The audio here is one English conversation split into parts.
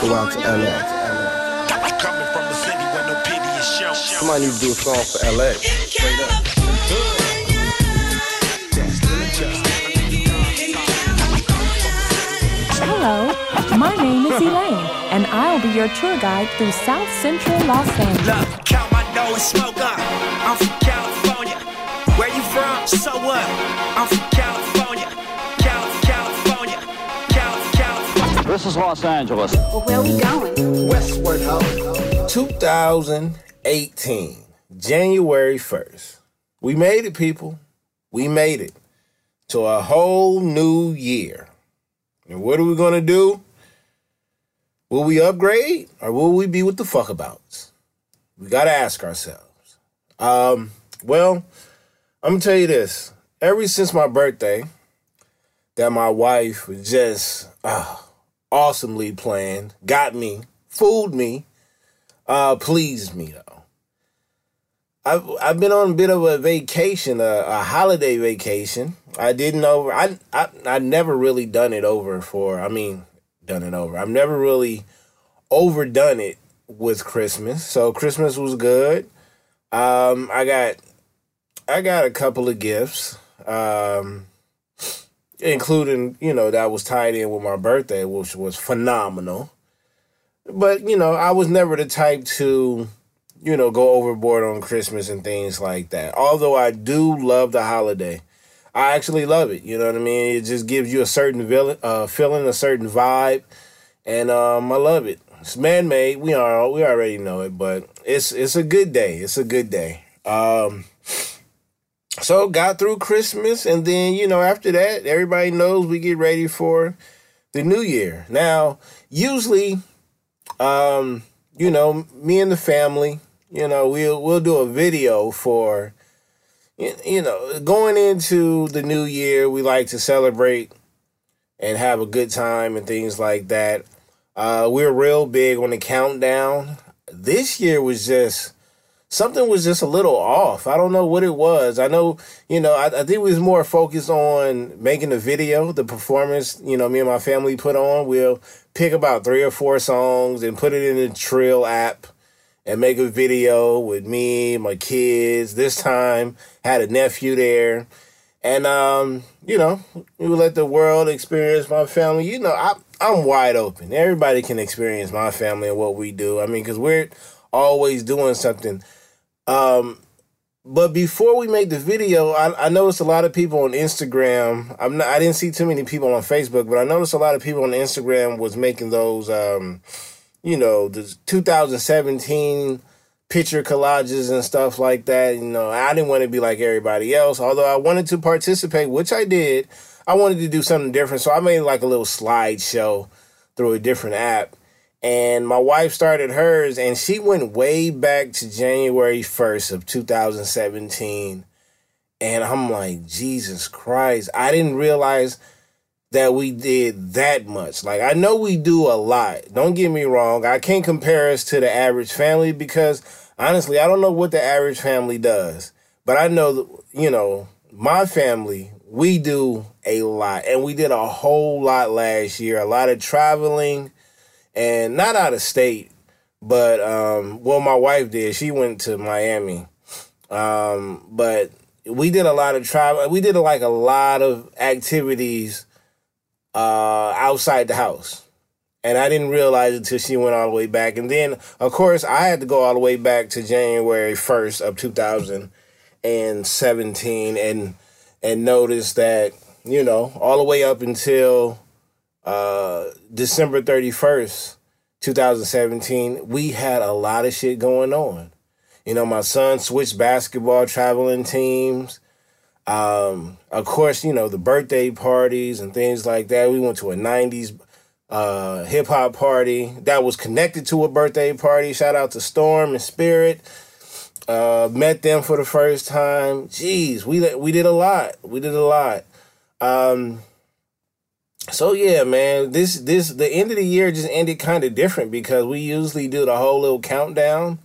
Go out to LA. Somebody need to do a song for LA. Straight up. Hello, my name is Elaine, and I'll be your tour guide through South Central Los Angeles. Look, count my dough and smoke up. I'm from California. Where you from? So what? I'm from California. This is Los Angeles. Well, where are we going? Westward Ho. 2018, January 1st. We made it, people. We made it to a whole new year. And what are we going to do? Will we upgrade or will we be with the fuck fuckabouts? We got to ask ourselves. Um, well, I'm going to tell you this. Ever since my birthday, that my wife was just uh, awesomely planned, got me, fooled me, uh, pleased me though. I've I've been on a bit of a vacation, a, a holiday vacation. I didn't over. I I I never really done it over for. I mean, done it over. I've never really overdone it with Christmas. So Christmas was good. Um, I got I got a couple of gifts, um, including you know that was tied in with my birthday, which was phenomenal. But you know, I was never the type to you know, go overboard on Christmas and things like that. Although I do love the holiday, I actually love it. You know what I mean? It just gives you a certain villain, uh, feeling, a certain vibe, and um, I love it. It's man made. We are we already know it, but it's it's a good day. It's a good day. Um, so got through Christmas, and then you know after that, everybody knows we get ready for the new year. Now, usually, um, you know, me and the family you know, we'll we'll do a video for you know, going into the new year, we like to celebrate and have a good time and things like that. Uh, we're real big on the countdown. This year was just something was just a little off. I don't know what it was. I know, you know, I, I think we was more focused on making the video, the performance, you know, me and my family put on. We'll pick about three or four songs and put it in the Trill app and make a video with me, my kids. This time had a nephew there. And um, you know, we let the world experience my family. You know, I I'm wide open. Everybody can experience my family and what we do. I mean, because we're always doing something. Um, but before we made the video, I, I noticed a lot of people on Instagram. I'm not. I didn't see too many people on Facebook, but I noticed a lot of people on Instagram was making those. Um, you know, the 2017 picture collages and stuff like that. You know, I didn't want to be like everybody else, although I wanted to participate, which I did. I wanted to do something different, so I made like a little slideshow through a different app. And my wife started hers, and she went way back to January 1st of 2017. And I'm like, Jesus Christ. I didn't realize that we did that much. Like I know we do a lot. Don't get me wrong. I can't compare us to the average family because honestly, I don't know what the average family does. But I know, you know, my family, we do a lot. And we did a whole lot last year. A lot of traveling and not out of state, but um well my wife did. She went to Miami. Um but we did a lot of travel. We did like a lot of activities uh, outside the house. And I didn't realize it until she went all the way back. And then, of course, I had to go all the way back to January 1st of 2017 and and notice that, you know, all the way up until uh, December 31st, 2017, we had a lot of shit going on. You know, my son switched basketball traveling teams. Um, of course, you know, the birthday parties and things like that. We went to a 90s uh, hip hop party that was connected to a birthday party. Shout out to Storm and Spirit. Uh, met them for the first time. Jeez, we we did a lot. We did a lot. Um, so yeah, man, this this the end of the year just ended kind of different because we usually do the whole little countdown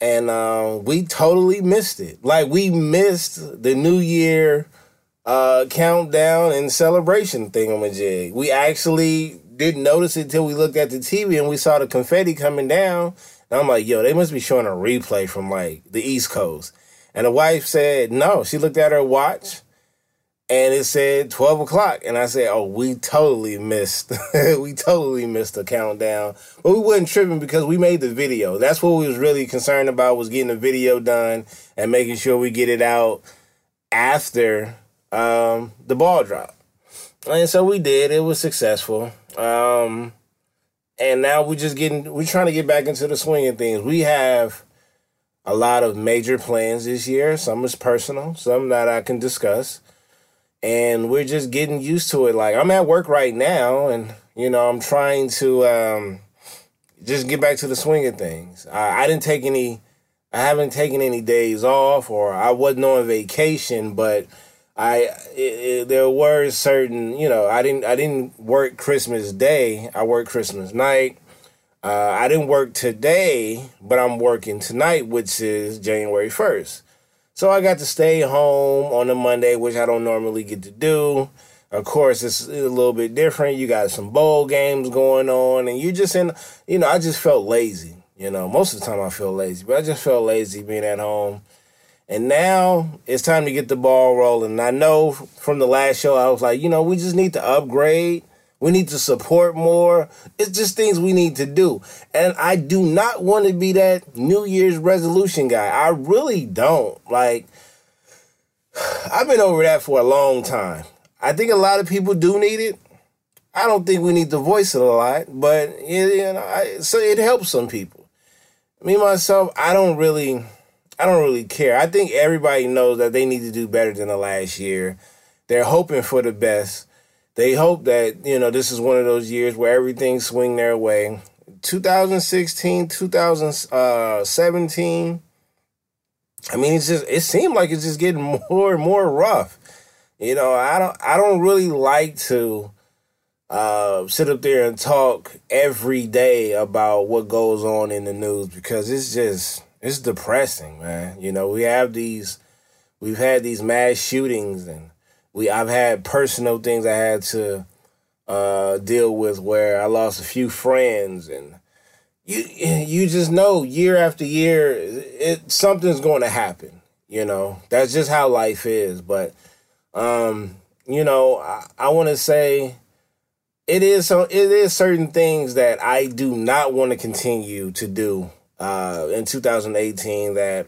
and uh, we totally missed it. Like we missed the New Year uh, countdown and celebration thing thingamajig. We actually didn't notice it until we looked at the TV and we saw the confetti coming down. And I'm like, yo, they must be showing a replay from like the East Coast. And the wife said, no. She looked at her watch and it said 12 o'clock. And I said, oh, we totally missed. we totally missed the countdown. But we wasn't tripping because we made the video. That's what we was really concerned about was getting the video done and making sure we get it out after um, the ball drop. And so we did. It was successful. Um, and now we're just getting, we're trying to get back into the swing of things. We have a lot of major plans this year. Some is personal, some that I can discuss. And we're just getting used to it. Like I'm at work right now, and you know I'm trying to um, just get back to the swing of things. I, I didn't take any, I haven't taken any days off, or I wasn't on vacation, but I it, it, there were certain you know I didn't I didn't work Christmas Day. I worked Christmas night. Uh, I didn't work today, but I'm working tonight, which is January 1st. So I got to stay home on a Monday, which I don't normally get to do. Of course, it's a little bit different. You got some bowl games going on, and you just in, you know, I just felt lazy. You know, most of the time I feel lazy, but I just felt lazy being at home. And now it's time to get the ball rolling. I know from the last show, I was like, you know, we just need to upgrade we need to support more. It's just things we need to do. And I do not want to be that New Year's resolution guy. I really don't. Like, I've been over that for a long time. I think a lot of people do need it. I don't think we need to voice it a lot, but it, you know, I, so it helps some people. Me myself, I don't really, I don't really care. I think everybody knows that they need to do better than the last year. They're hoping for the best they hope that you know this is one of those years where everything swing their way. 2016 2017 i mean it's just it seemed like it's just getting more and more rough. You know i don't i don't really like to uh, sit up there and talk every day about what goes on in the news because it's just it's depressing man. You know we have these we've had these mass shootings and we I've had personal things I had to uh, deal with where I lost a few friends and you you just know year after year it something's going to happen you know? That's just how life is but um you know I, I want to say it is so it is certain things that I do not want to continue to do uh in 2018 that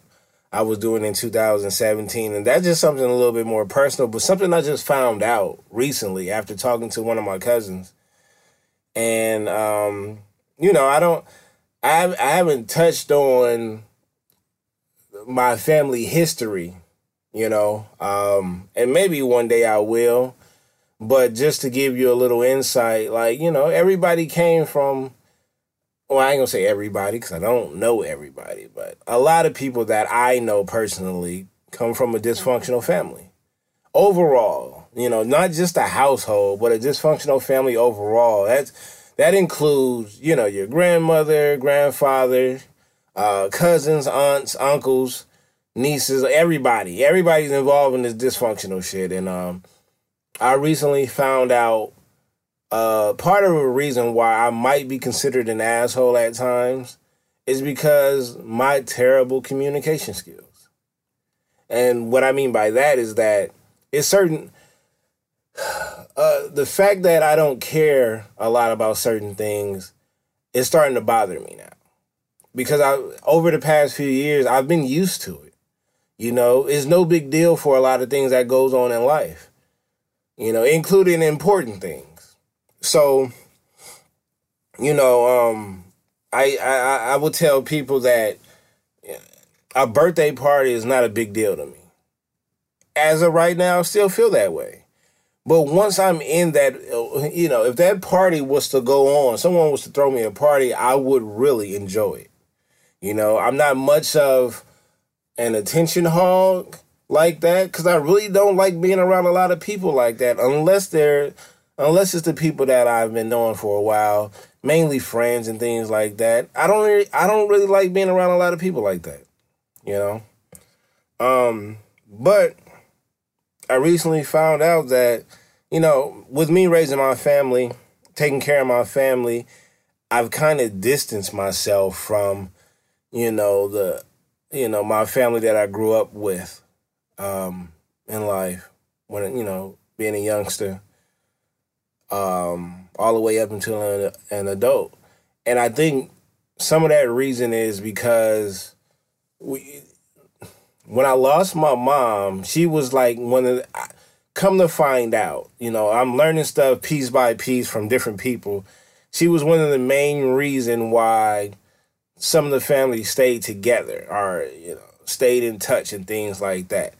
I was doing in 2017. And that's just something a little bit more personal, but something I just found out recently after talking to one of my cousins. And, um, you know, I don't, I, I haven't touched on my family history, you know, um, and maybe one day I will. But just to give you a little insight, like, you know, everybody came from well, I ain't gonna say everybody because I don't know everybody, but a lot of people that I know personally come from a dysfunctional family. Overall, you know, not just a household, but a dysfunctional family overall. That's that includes, you know, your grandmother, grandfather, uh, cousins, aunts, uncles, nieces, everybody. Everybody's involved in this dysfunctional shit. And um, I recently found out uh, part of the reason why I might be considered an asshole at times is because my terrible communication skills. And what I mean by that is that it's certain uh, the fact that I don't care a lot about certain things is starting to bother me now. Because I over the past few years I've been used to it. You know, it's no big deal for a lot of things that goes on in life. You know, including important things so, you know, um, I, I I will tell people that a birthday party is not a big deal to me. As of right now, I still feel that way. But once I'm in that, you know, if that party was to go on, someone was to throw me a party, I would really enjoy it. You know, I'm not much of an attention hog like that because I really don't like being around a lot of people like that unless they're unless it's the people that I've been knowing for a while, mainly friends and things like that. I don't really, I don't really like being around a lot of people like that, you know. Um, but I recently found out that you know, with me raising my family taking care of my family, I've kind of distanced myself from, you know, the, you know, my family that I grew up with, um, in life when you know being a youngster, um, all the way up until an, an adult, and I think some of that reason is because we when I lost my mom, she was like one of the, come to find out, you know, I'm learning stuff piece by piece from different people. She was one of the main reason why some of the family stayed together or you know stayed in touch and things like that.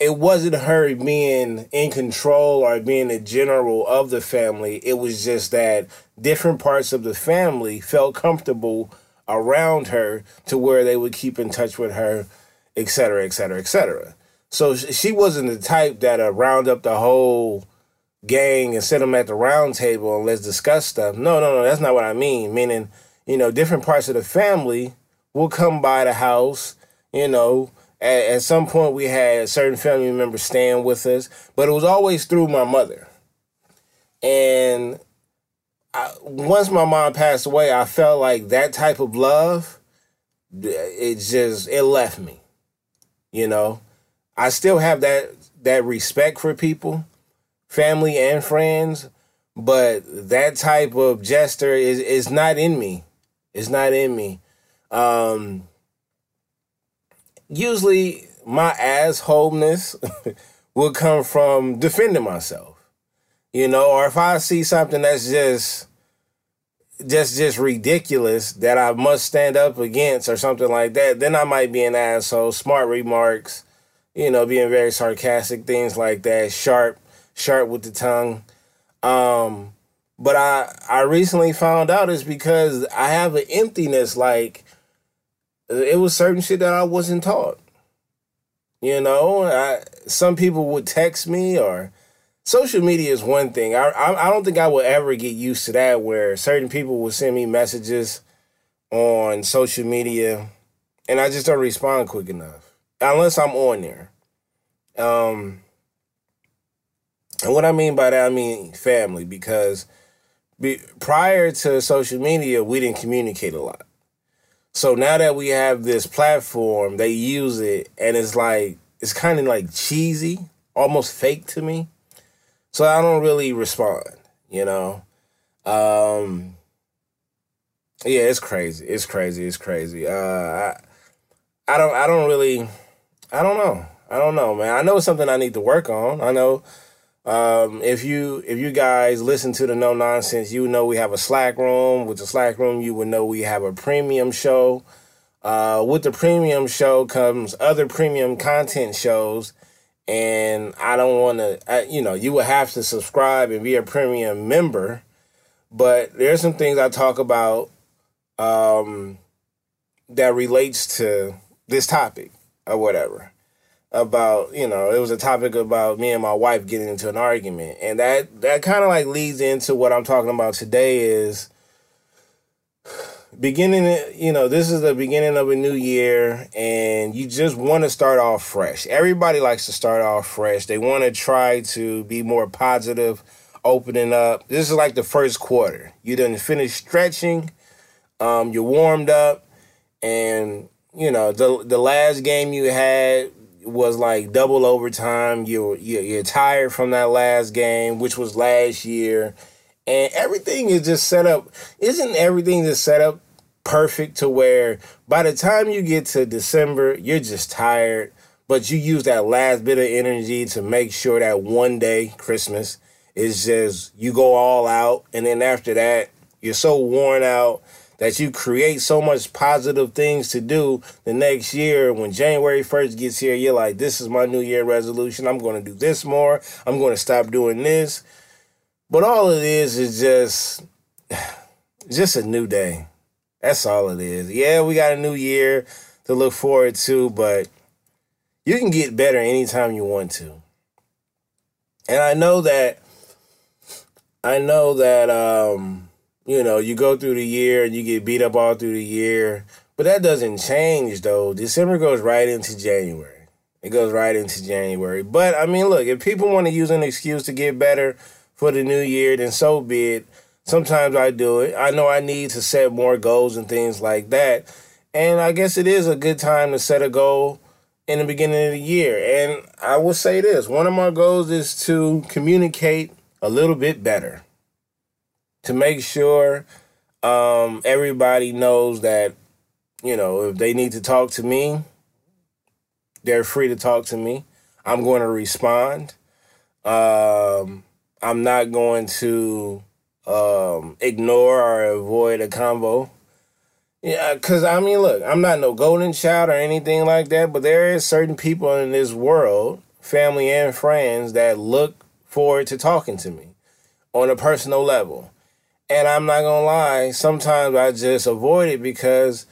It wasn't her being in control or being the general of the family. It was just that different parts of the family felt comfortable around her to where they would keep in touch with her, et cetera, et cetera, et cetera. So she wasn't the type that uh, round up the whole gang and sit them at the round table and let's discuss stuff. No, no, no, that's not what I mean. Meaning, you know, different parts of the family will come by the house. You know, at, at some point we had certain family members staying with us, but it was always through my mother. And I, once my mom passed away, I felt like that type of love, it just it left me. You know, I still have that that respect for people, family and friends, but that type of gesture is is not in me. It's not in me. Um usually my assholeness will come from defending myself. You know, or if I see something that's just just just ridiculous that I must stand up against or something like that, then I might be an asshole. Smart remarks, you know, being very sarcastic, things like that, sharp, sharp with the tongue. Um, but I I recently found out is because I have an emptiness like it was certain shit that I wasn't taught. You know, I, some people would text me or social media is one thing. I, I I don't think I will ever get used to that where certain people will send me messages on social media and I just don't respond quick enough unless I'm on there. Um, and what I mean by that, I mean family, because be, prior to social media, we didn't communicate a lot. So now that we have this platform, they use it, and it's like it's kind of like cheesy, almost fake to me. So I don't really respond, you know. Um, yeah, it's crazy. It's crazy. It's crazy. Uh, I, I don't. I don't really. I don't know. I don't know, man. I know it's something I need to work on. I know um, if you if you guys listen to the no nonsense, you know we have a Slack room. With the Slack room, you would know we have a premium show. Uh, with the premium show comes other premium content shows, and I don't want to. You know, you would have to subscribe and be a premium member. But there's some things I talk about um, that relates to this topic or whatever about you know it was a topic about me and my wife getting into an argument. And that that kind of like leads into what i'm talking about today is beginning you know this is the beginning of a new year and you just want to start off fresh. Everybody likes to start off fresh. They want to try to be more positive opening up. This is like the first quarter. You didn't finish stretching um, you're warmed up and you know the the last game you had was like double overtime. You're, you're tired from that last game, which was last year, and everything is just set up. Isn't everything just set up perfect to where by the time you get to December, you're just tired, but you use that last bit of energy to make sure that one day Christmas is just you go all out, and then after that, you're so worn out that you create so much positive things to do the next year. When January 1st gets here, you're like, this is my new year resolution. I'm going to do this more. I'm going to stop doing this. But all it is is just, just a new day. That's all it is. Yeah, we got a new year to look forward to, but you can get better anytime you want to. And I know that, I know that, um, you know, you go through the year and you get beat up all through the year. But that doesn't change though. December goes right into January. It goes right into January. But I mean, look, if people want to use an excuse to get better for the new year, then so be it. Sometimes I do it. I know I need to set more goals and things like that. And I guess it is a good time to set a goal in the beginning of the year. And I will say this one of my goals is to communicate a little bit better, to make sure um, everybody knows that, you know, if they need to talk to me, they're free to talk to me. I'm going to respond. Um, I'm not going to um, ignore or avoid a convo. Yeah, because I mean, look, I'm not no golden child or anything like that, but there is certain people in this world, family and friends, that look forward to talking to me on a personal level. And I'm not gonna lie, sometimes I just avoid it because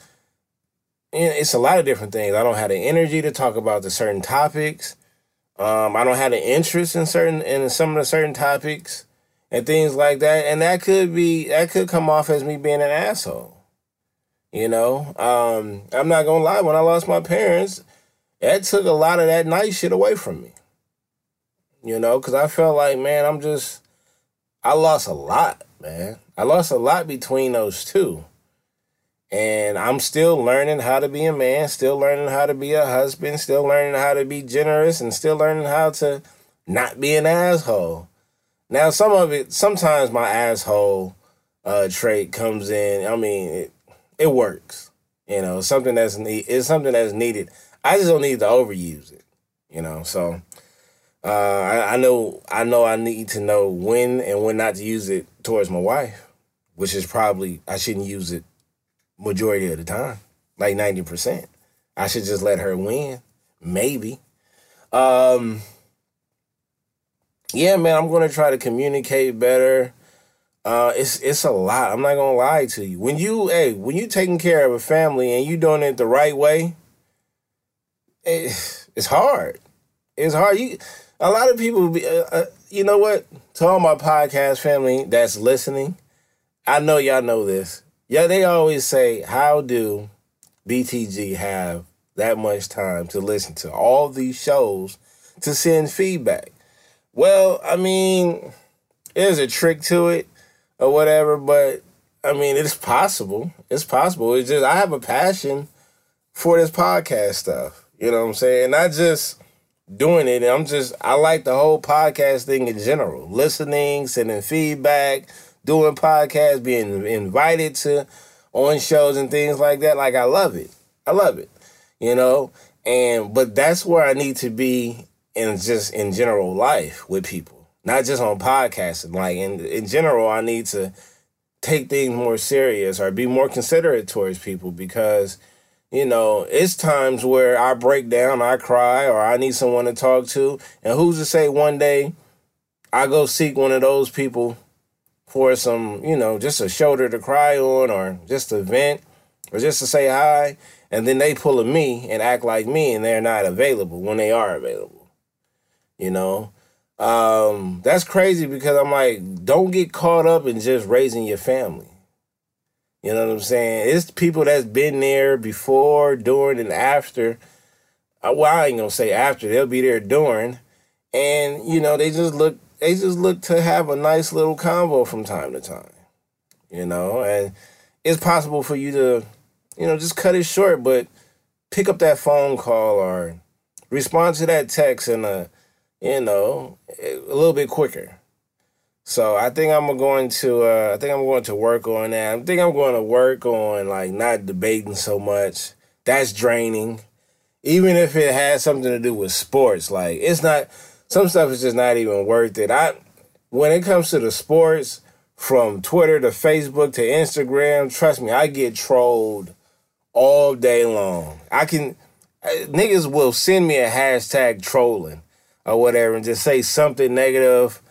it's a lot of different things. I don't have the energy to talk about the certain topics. Um, I don't have the interest in certain in some of the certain topics and things like that. And that could be that could come off as me being an asshole. You know, um, I'm not gonna lie. When I lost my parents, that took a lot of that nice shit away from me. You know, because I felt like, man, I'm just, I lost a lot, man. I lost a lot between those two. And I'm still learning how to be a man, still learning how to be a husband, still learning how to be generous, and still learning how to not be an asshole. Now, some of it, sometimes my asshole uh, trait comes in. I mean, it, it works. You know, something that's need, it's something that's needed. I just don't need to overuse it. You know, so uh, I, I know I know I need to know when and when not to use it towards my wife, which is probably I shouldn't use it majority of the time, like 90%. I should just let her win. Maybe. Um Yeah, man, I'm gonna try to communicate better. Uh it's it's a lot. I'm not gonna lie to you. When you hey, when you taking care of a family and you doing it the right way, it, it's hard. It's hard. You a lot of people be uh, uh, you know what? To all my podcast family that's listening, I know y'all know this yeah, they always say, how do BTG have that much time to listen to all these shows to send feedback? Well, I mean, there's a trick to it or whatever, but I mean, it's possible. It's possible. It's just I have a passion for this podcast stuff. You know what I'm saying? Not just doing it. I'm just I like the whole podcast thing in general. Listening, sending feedback, doing podcasts, being invited to on shows and things like that. Like I love it. I love it. You know? And but that's where I need to be in just in general life with people. Not just on podcasting. Like in in general, I need to take things more serious or be more considerate towards people because you know, it's times where I break down, I cry, or I need someone to talk to. And who's to say one day I go seek one of those people for some, you know, just a shoulder to cry on or just to vent or just to say hi. And then they pull a me and act like me and they're not available when they are available. You know? Um, that's crazy because I'm like, don't get caught up in just raising your family. You know what I'm saying? It's people that's been there before, during, and after. Uh, well, I ain't gonna say after, they'll be there during. And, you know, they just look they just look to have a nice little convo from time to time, you know, and it's possible for you to, you know, just cut it short, but pick up that phone call or respond to that text in a, you know, a little bit quicker. So I think I'm going to, uh, I think I'm going to work on that. I think I'm going to work on like not debating so much. That's draining. Even if it has something to do with sports, like it's not some stuff is just not even worth it. I when it comes to the sports, from Twitter to Facebook to Instagram, trust me, I get trolled all day long. I can niggas will send me a hashtag trolling or whatever and just say something negative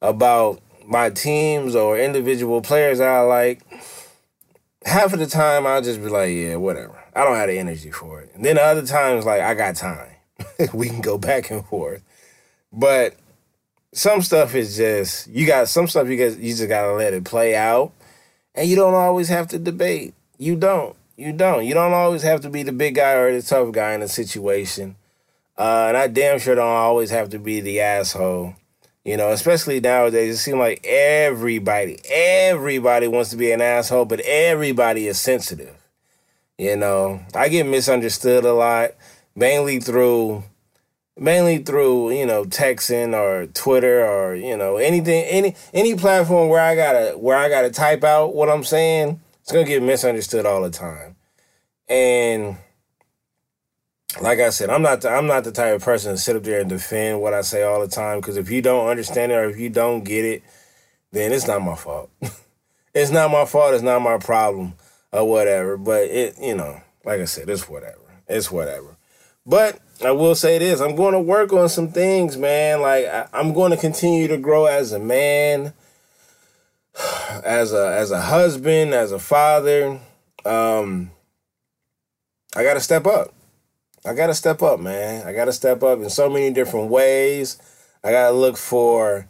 about my teams or individual players I like. Half of the time I'll just be like, yeah, whatever. I don't have the energy for it. And then the other times like I got time. we can go back and forth. But some stuff is just you got some stuff you guys you just gotta let it play out, and you don't always have to debate. You don't. You don't. You don't always have to be the big guy or the tough guy in a situation. Uh, and I damn sure don't always have to be the asshole You know, especially nowadays, it seems like everybody, everybody wants to be an asshole, but everybody is sensitive. You know, I get misunderstood a lot, mainly through mainly through you know texting or Twitter or you know anything any any platform where I gotta where I gotta type out what I'm saying. It's gonna get misunderstood all the time, and like I said, I'm not the, I'm not the type of person to sit up there and defend what I say all the time. Because if you don't understand it or if you don't get it, then it's not my fault. it's not my fault. It's not my problem or whatever. But it, you know, like I said, it's whatever. It's whatever. But I will say this: I'm going to work on some things, man. Like I, I'm going to continue to grow as a man, as a as a husband, as a father. Um, I got to step up. I got to step up, man. I got to step up in so many different ways. I got to look for,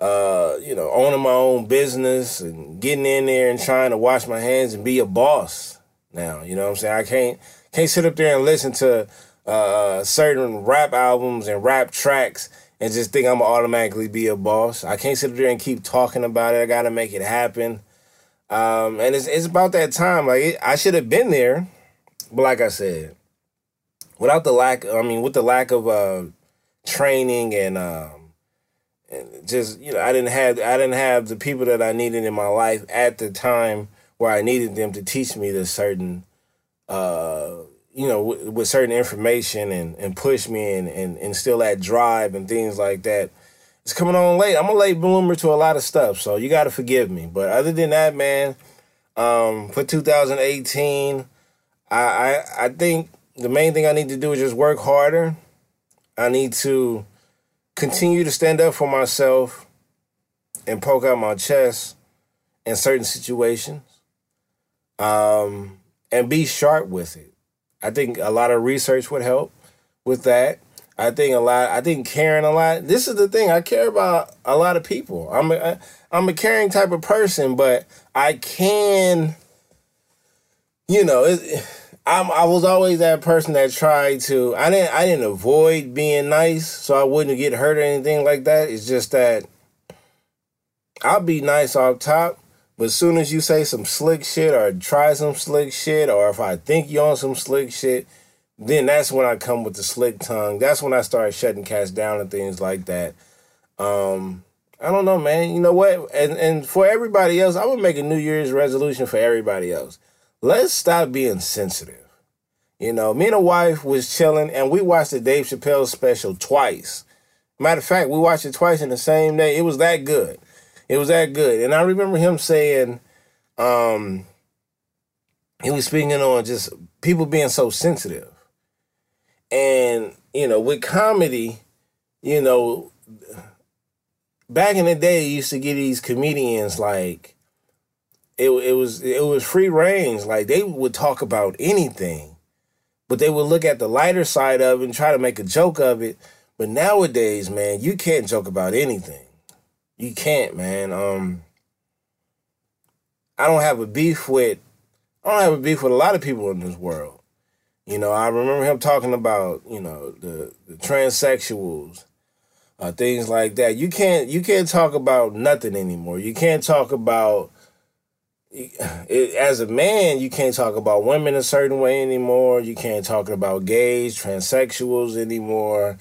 uh, you know, owning my own business and getting in there and trying to wash my hands and be a boss. Now, you know what I'm saying? I can't can't sit up there and listen to uh, certain rap albums and rap tracks and just think I'm automatically be a boss. I can't sit up there and keep talking about it. I gotta make it happen. Um, and it's it's about that time. Like it, I should have been there, but like I said, without the lack, I mean, with the lack of uh, training and um, and just you know, I didn't have I didn't have the people that I needed in my life at the time where I needed them to teach me the certain uh you know, with, with, certain information and, and push me and, and instill that drive and things like that. It's coming on late. I'm a late bloomer to a lot of stuff, so you got to forgive me. But other than that, man, um, for 2018, I, I I think the main thing I need to do is just work harder. I need to continue to stand up for myself and poke out my chest in certain situations, um, and be sharp with it I think a lot of research would help with that. I think a lot. I think caring a lot. This is the thing. I care about a lot of people. I'm a, I'm a caring type of person, but I can, you know, it, I'm, I was always that person that tried to. I didn't. I didn't avoid being nice, so I wouldn't get hurt or anything like that. It's just that I'll be nice off top, but as soon as you say some slick shit or try some slick shit, or if I think you're on some slick shit, then that's when I come with the slick tongue. That's when I start shutting cats down and things like that. Um, I don't know, man. You know what? And and for everybody else, I would make a New Year's resolution for everybody else. Let's stop being sensitive. You know, me and a wife was chilling, and we watched the Dave Chappelle special twice. Matter of fact, we watched it twice in the same day. It was that good. It was that good. And I remember him saying, um, he was speaking on just people being so sensitive. And, you know, with comedy, you know, back in the day, you used to get these comedians like it, it was it was free range. Like they would talk about anything, but they would look at the lighter side of it and try to make a joke of it. But nowadays, man, you can't joke about anything. You can't, man. Um, I don't have a beef with. I don't have a beef with a lot of people in this world. You know, I remember him talking about you know the the transsexuals, uh, things like that. You can't you can't talk about nothing anymore. You can't talk about it, as a man, you can't talk about women a certain way anymore. You can't talk about gays, transsexuals anymore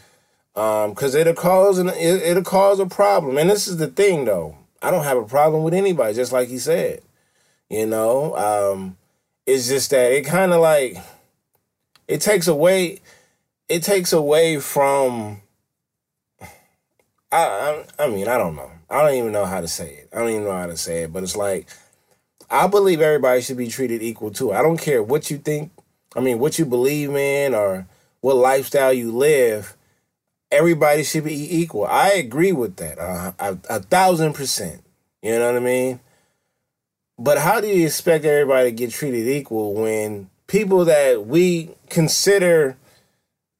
because um, it'll cause an it, it'll cause a problem. And this is the thing, though. I don't have a problem with anybody, just like he said. You know, um, it's just that it kind of like it takes away it takes away from. I, I I mean I don't know. I don't even know how to say it. I don't even know how to say it. But it's like I believe everybody should be treated equal too. I don't care what you think. I mean, what you believe in or what lifestyle you live everybody should be equal. I agree with that uh, a, a thousand percent. You know what I mean? But how do you expect everybody to get treated equal when people that we consider,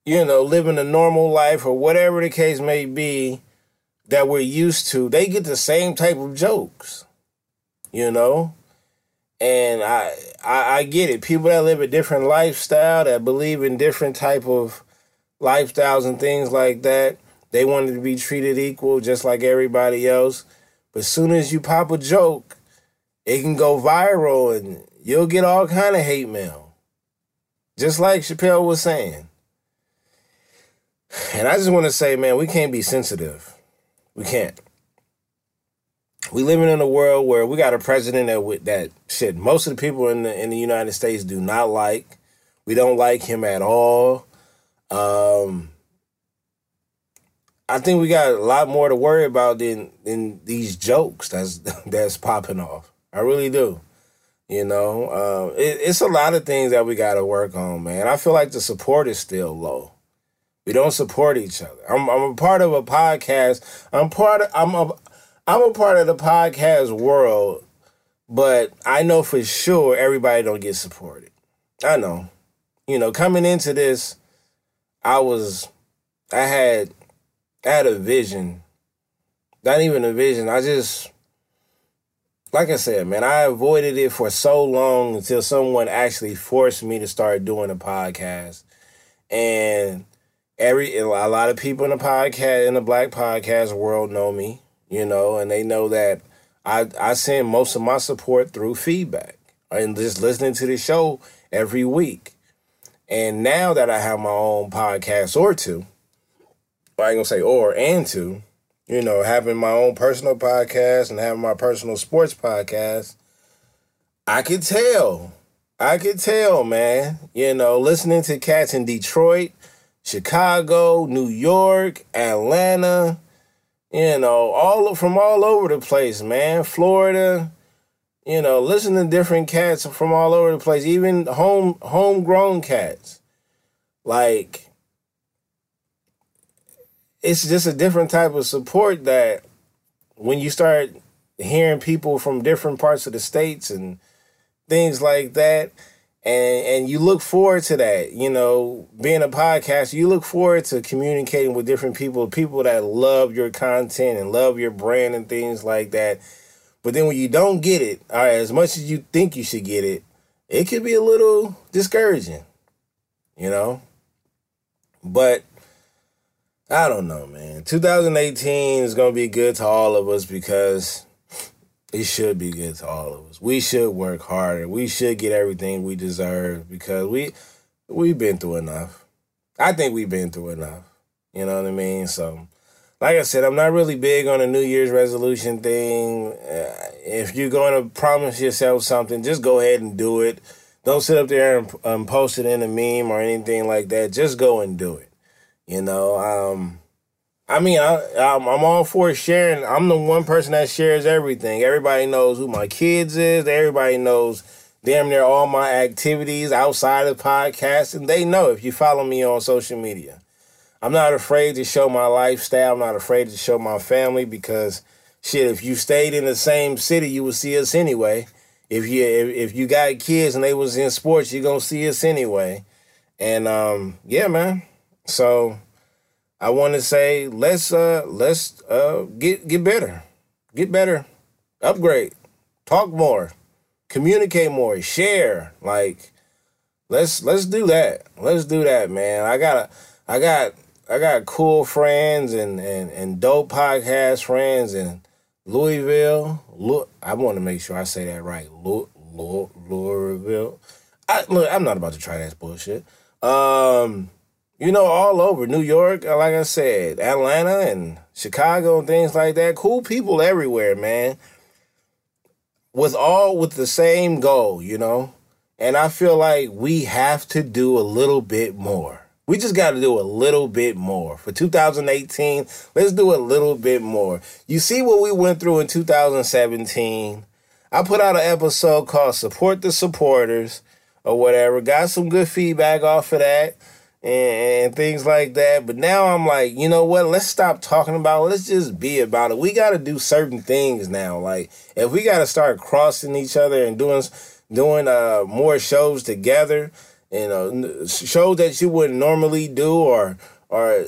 you know, living a normal life or whatever the case may be that we're used to, they get the same type of jokes, you know? And I, I, I get it. People that live a different lifestyle, that believe in different type of lifestyles and things like that, They wanted to be treated equal just like everybody else. But soon as you pop a joke, it can go viral and you'll get all kind of hate mail. Just like Chappelle was saying. And I just want to say, man, we can't be sensitive. We can't. We living in a world where we got a president that that shit. Most of the people in the in the United States do not like. We don't like him at all. Um, I think we got a lot more to worry about than than these jokes that's that's popping off. I really do. You know, uh, it, it's a lot of things that we got to work on, man. I feel like the support is still low. We don't support each other. I'm, I'm a part of a podcast. I'm part of I'm a I'm a part of the podcast world, but I know for sure everybody don't get supported. I know. You know, coming into this, I was I had I had a vision. Not even a vision. I just like I said, man, I avoided it for so long until someone actually forced me to start doing a podcast. And every a lot of people in the podcast in the black podcast world know me, you know, and they know that I I send most of my support through feedback and just listening to the show every week. And now that I have my own podcast or two, I ain't gonna say or and two, you know, having my own personal podcast and having my personal sports podcast, I could tell. I could tell, man. You know, listening to cats in Detroit Chicago, New York, Atlanta, you know, all from all over the place, man. Florida, you know, listen to different cats from all over the place, even home homegrown cats. Like it's just a different type of support that when you start hearing people from different parts of the states and things like that, and and you look forward to that you know being a podcast you look forward to communicating with different people people that love your content and love your brand and things like that. But then when you don't get it all right as much as you think you should get it it could be a little discouraging you know? But i don't know man. 2018 is going to be good to all of us because it should be good to all of us. We should work harder. We should get everything we deserve because we we've been through enough. I think we've been through enough. You know what I mean? So, like I said, I'm not really big on a New Year's resolution thing. Uh, if you're going to promise yourself something, just go ahead and do it. Don't sit up there and post it in a meme or anything like that. Just go and do it. You know, um, I mean, I, I'm, I'm all for sharing. I'm the one person that shares everything. Everybody knows who my kids is. Everybody knows damn near all my activities outside of podcasting. They know if you follow me on social media. I'm not afraid to show my lifestyle. I'm not afraid to show my family because shit, if you stayed in the same city, you would see us anyway. If you if, if you got kids and they was in sports, you're gonna see us anyway. And um, yeah, man. So I want to say let's uh let's uh get get better, get better, upgrade, talk more, communicate more, share. Like let's let's do that. Let's do that, man. I got I got I got cool friends and and and dope podcast friends in Louisville. Look, I want to make sure I say that right. Louisville. I look. I'm not about to try that bullshit. Um you know, all over New York, uh, like I said, Atlanta and Chicago and things like that. Cool people everywhere, man. With all with the same goal, you know? And I feel like we have to do a little bit more. We just got to do a little bit more. For 2018, let's do a little bit more. You see what we went through in 2017. I put out an episode called Support the Supporters or whatever. Got some good feedback off of that and, and things like that. But now I'm like, you know what? Let's stop talking about it. Let's just be about it. We got to do certain things now. Like if we got to start crossing each other and doing doing uh more shows together, you know, shows that you wouldn't normally do or or uh,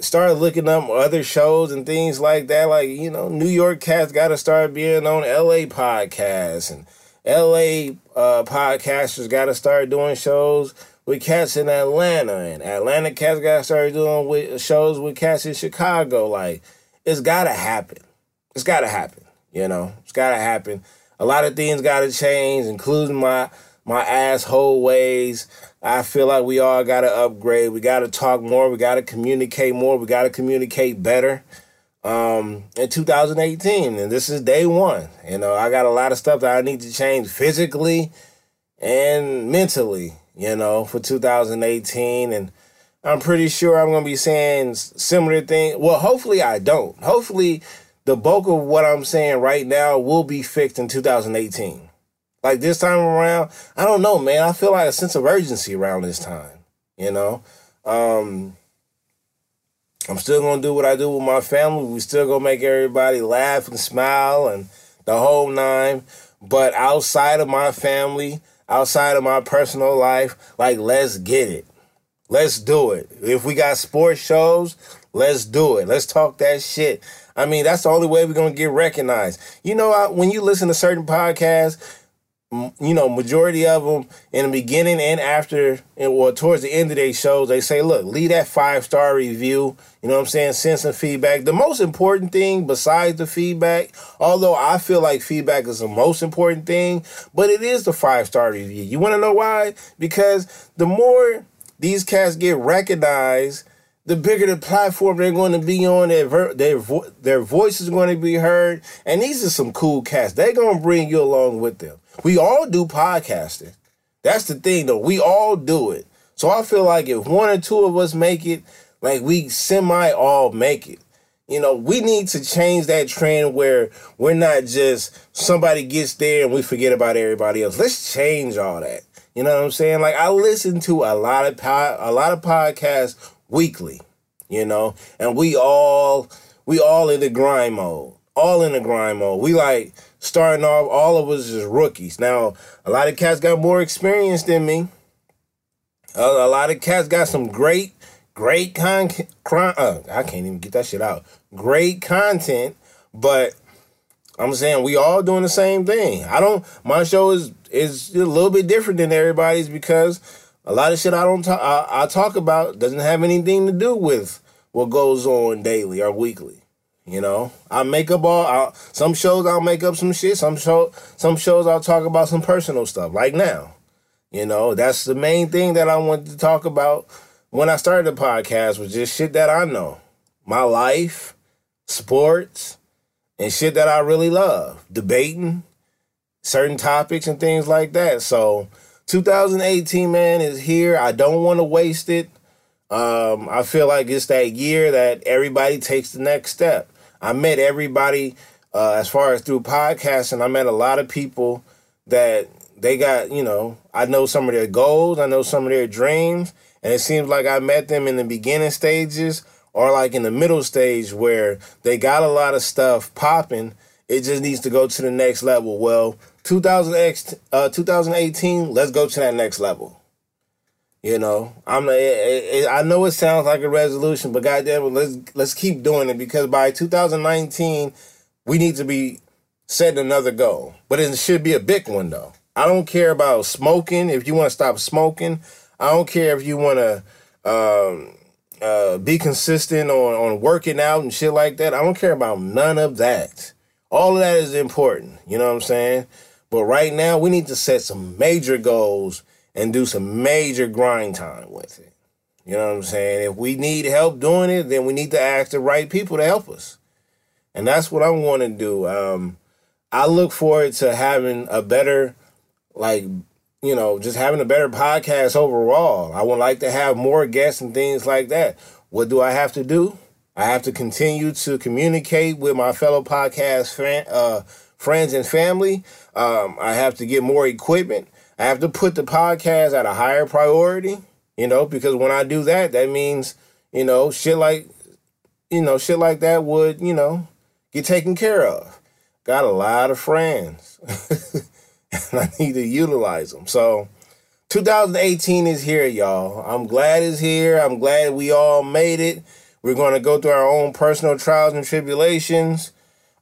start looking up other shows and things like that. Like, you know, New York cats got to start being on LA podcasts and LA uh, podcasters got to start doing shows with cats in Atlanta, and Atlanta cats got started doing with shows with cats in Chicago. Like, it's gotta happen. It's gotta happen. You know, it's gotta happen. A lot of things gotta change, including my my asshole ways. I feel like we all gotta upgrade. We gotta talk more. We gotta communicate more. We gotta communicate better. Um, in 2018, and this is day one. You know, I got a lot of stuff that I need to change physically and mentally you know, for 2018. And I'm pretty sure I'm going to be saying similar things. Well, hopefully I don't. Hopefully the bulk of what I'm saying right now will be fixed in 2018. Like this time around, I don't know, man. I feel like a sense of urgency around this time, you know? Um, I'm still gonna do what I do with my family. We still gonna make everybody laugh and smile and the whole nine. But outside of my family, outside of my personal life, like let's get it. Let's do it. If we got sports shows, let's do it. Let's talk that shit. I mean, that's the only way we're gonna get recognized. You know, when you listen to certain podcasts, you know, majority of them in the beginning and after, or towards the end of their shows, they say, look, leave that five star review. You know what I'm saying? Send some feedback. The most important thing besides the feedback, although I feel like feedback is the most important thing, but it is the five star review. You want to know why? Because the more these cats get recognized, the bigger the platform they're going to be on, their ver- their vo- their voice is going to be heard, and these are some cool cats. They're going to bring you along with them. We all do podcasting. That's the thing, though. We all do it. So I feel like if one or two of us make it, like we semi all make it. You know, we need to change that trend where we're not just somebody gets there and we forget about everybody else. Let's change all that. You know what I'm saying? Like I listen to a lot of po- a lot of podcasts weekly, you know, and we all we all in the grind mode. All in the grind mode. We like starting off, all of us is rookies. Now, a lot of cats got more experience than me. A, a lot of cats got some great, great con. con uh, I can't even get that shit out. Great content, but I'm saying we all doing the same thing. I don't. My show is is a little bit different than everybody's because a lot of shit I don't talk I, I talk about doesn't have anything to do with what goes on daily or weekly. You know, I make up all I'll, some shows. I'll make up some shit. Some show, some shows I'll talk about some personal stuff. Like now, you know, that's the main thing that I wanted to talk about when I started the podcast was just shit that I know, my life, sports, and shit that I really love, debating certain topics and things like that. So, 2018, man, is here. I don't want to waste it. Um, I feel like it's that year that everybody takes the next step. I met everybody uh, as far as through podcasting. I met a lot of people that they got, you know, I know some of their goals, I know some of their dreams, and it seems like I met them in the beginning stages or like in the middle stage where they got a lot of stuff popping. It just needs to go to the next level. Well, 2000X, uh, 2018, let's go to that next level. You know, I'm. It, it, I know it sounds like a resolution, but goddamn let's let's keep doing it because by 2019, we need to be setting another goal. But it should be a big one though. I don't care about smoking. If you want to stop smoking, I don't care if you want to um, uh, be consistent on on working out and shit like that. I don't care about none of that. All of that is important. You know what I'm saying? But right now, we need to set some major goals and do some major grind time with it. You know what I'm saying? If we need help doing it, then we need to ask the right people to help us. And that's what I want to do. Um, I look forward to having a better, like, you know, just having a better podcast overall. I would like to have more guests and things like that. What do I have to do? I have to continue to communicate with my fellow podcast fan, uh, friends and family. Um, I have to get more equipment. I have to put the podcast at a higher priority, you know, because when I do that, that means, you know, shit like, you know, shit like that would, you know, get taken care of. Got a lot of friends, and I need to utilize them. So, 2018 is here, y'all. I'm glad it's here. I'm glad we all made it. We're going to go through our own personal trials and tribulations.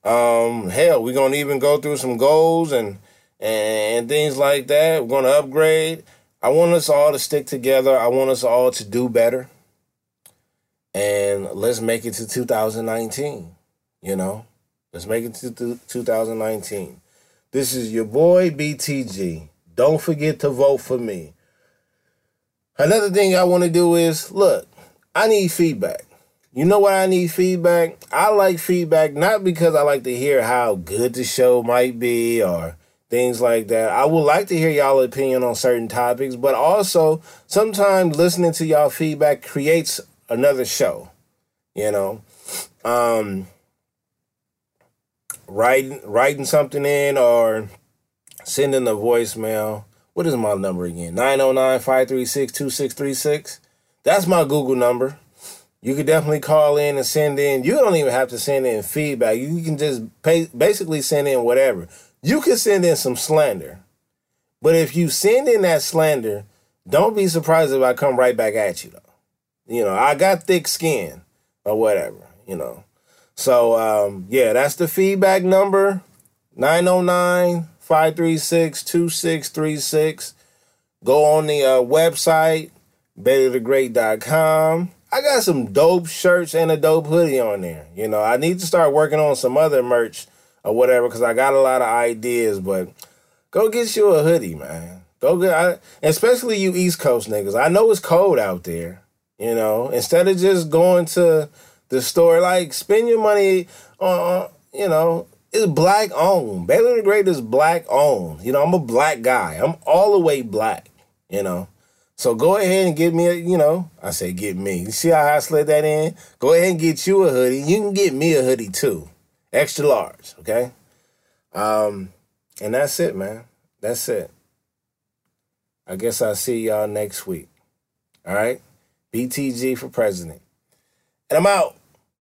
Um, hell, we're going to even go through some goals and and things like that. We're going to upgrade. I want us all to stick together. I want us all to do better. And let's make it to 2019. You know, let's make it to 2019. This is your boy BTG. Don't forget to vote for me. Another thing I want to do is look, I need feedback. You know what I need feedback? I like feedback not because I like to hear how good the show might be or things like that. I would like to hear y'all opinion on certain topics, but also sometimes listening to y'all feedback creates another show. You know, um, writing writing something in or sending a voicemail. What is my number again? 909-536-2636. That's my Google number. You could definitely call in and send in. You don't even have to send in feedback. You can just pay, basically send in whatever. You can send in some slander. But if you send in that slander, don't be surprised if I come right back at you though. You know, I got thick skin or whatever, you know. So um, yeah, that's the feedback number 909-536-2636. Go on the uh, website, betterthegreat.com. I got some dope shirts and a dope hoodie on there. You know, I need to start working on some other merch or whatever because I got a lot of ideas. But go get you a hoodie, man. Go get, I, especially you East Coast niggas. I know it's cold out there. You know, instead of just going to the store, like spend your money on, you know, it's black owned. Baylor the Great is black owned. You know, I'm a black guy. I'm all the way black. You know. So go ahead and get me a, you know, I say get me. You see how I slid that in? Go ahead and get you a hoodie. You can get me a hoodie too. Extra large, okay? Um, and that's it, man. That's it. I guess I'll see y'all next week. All right? BTG for president. And I'm out.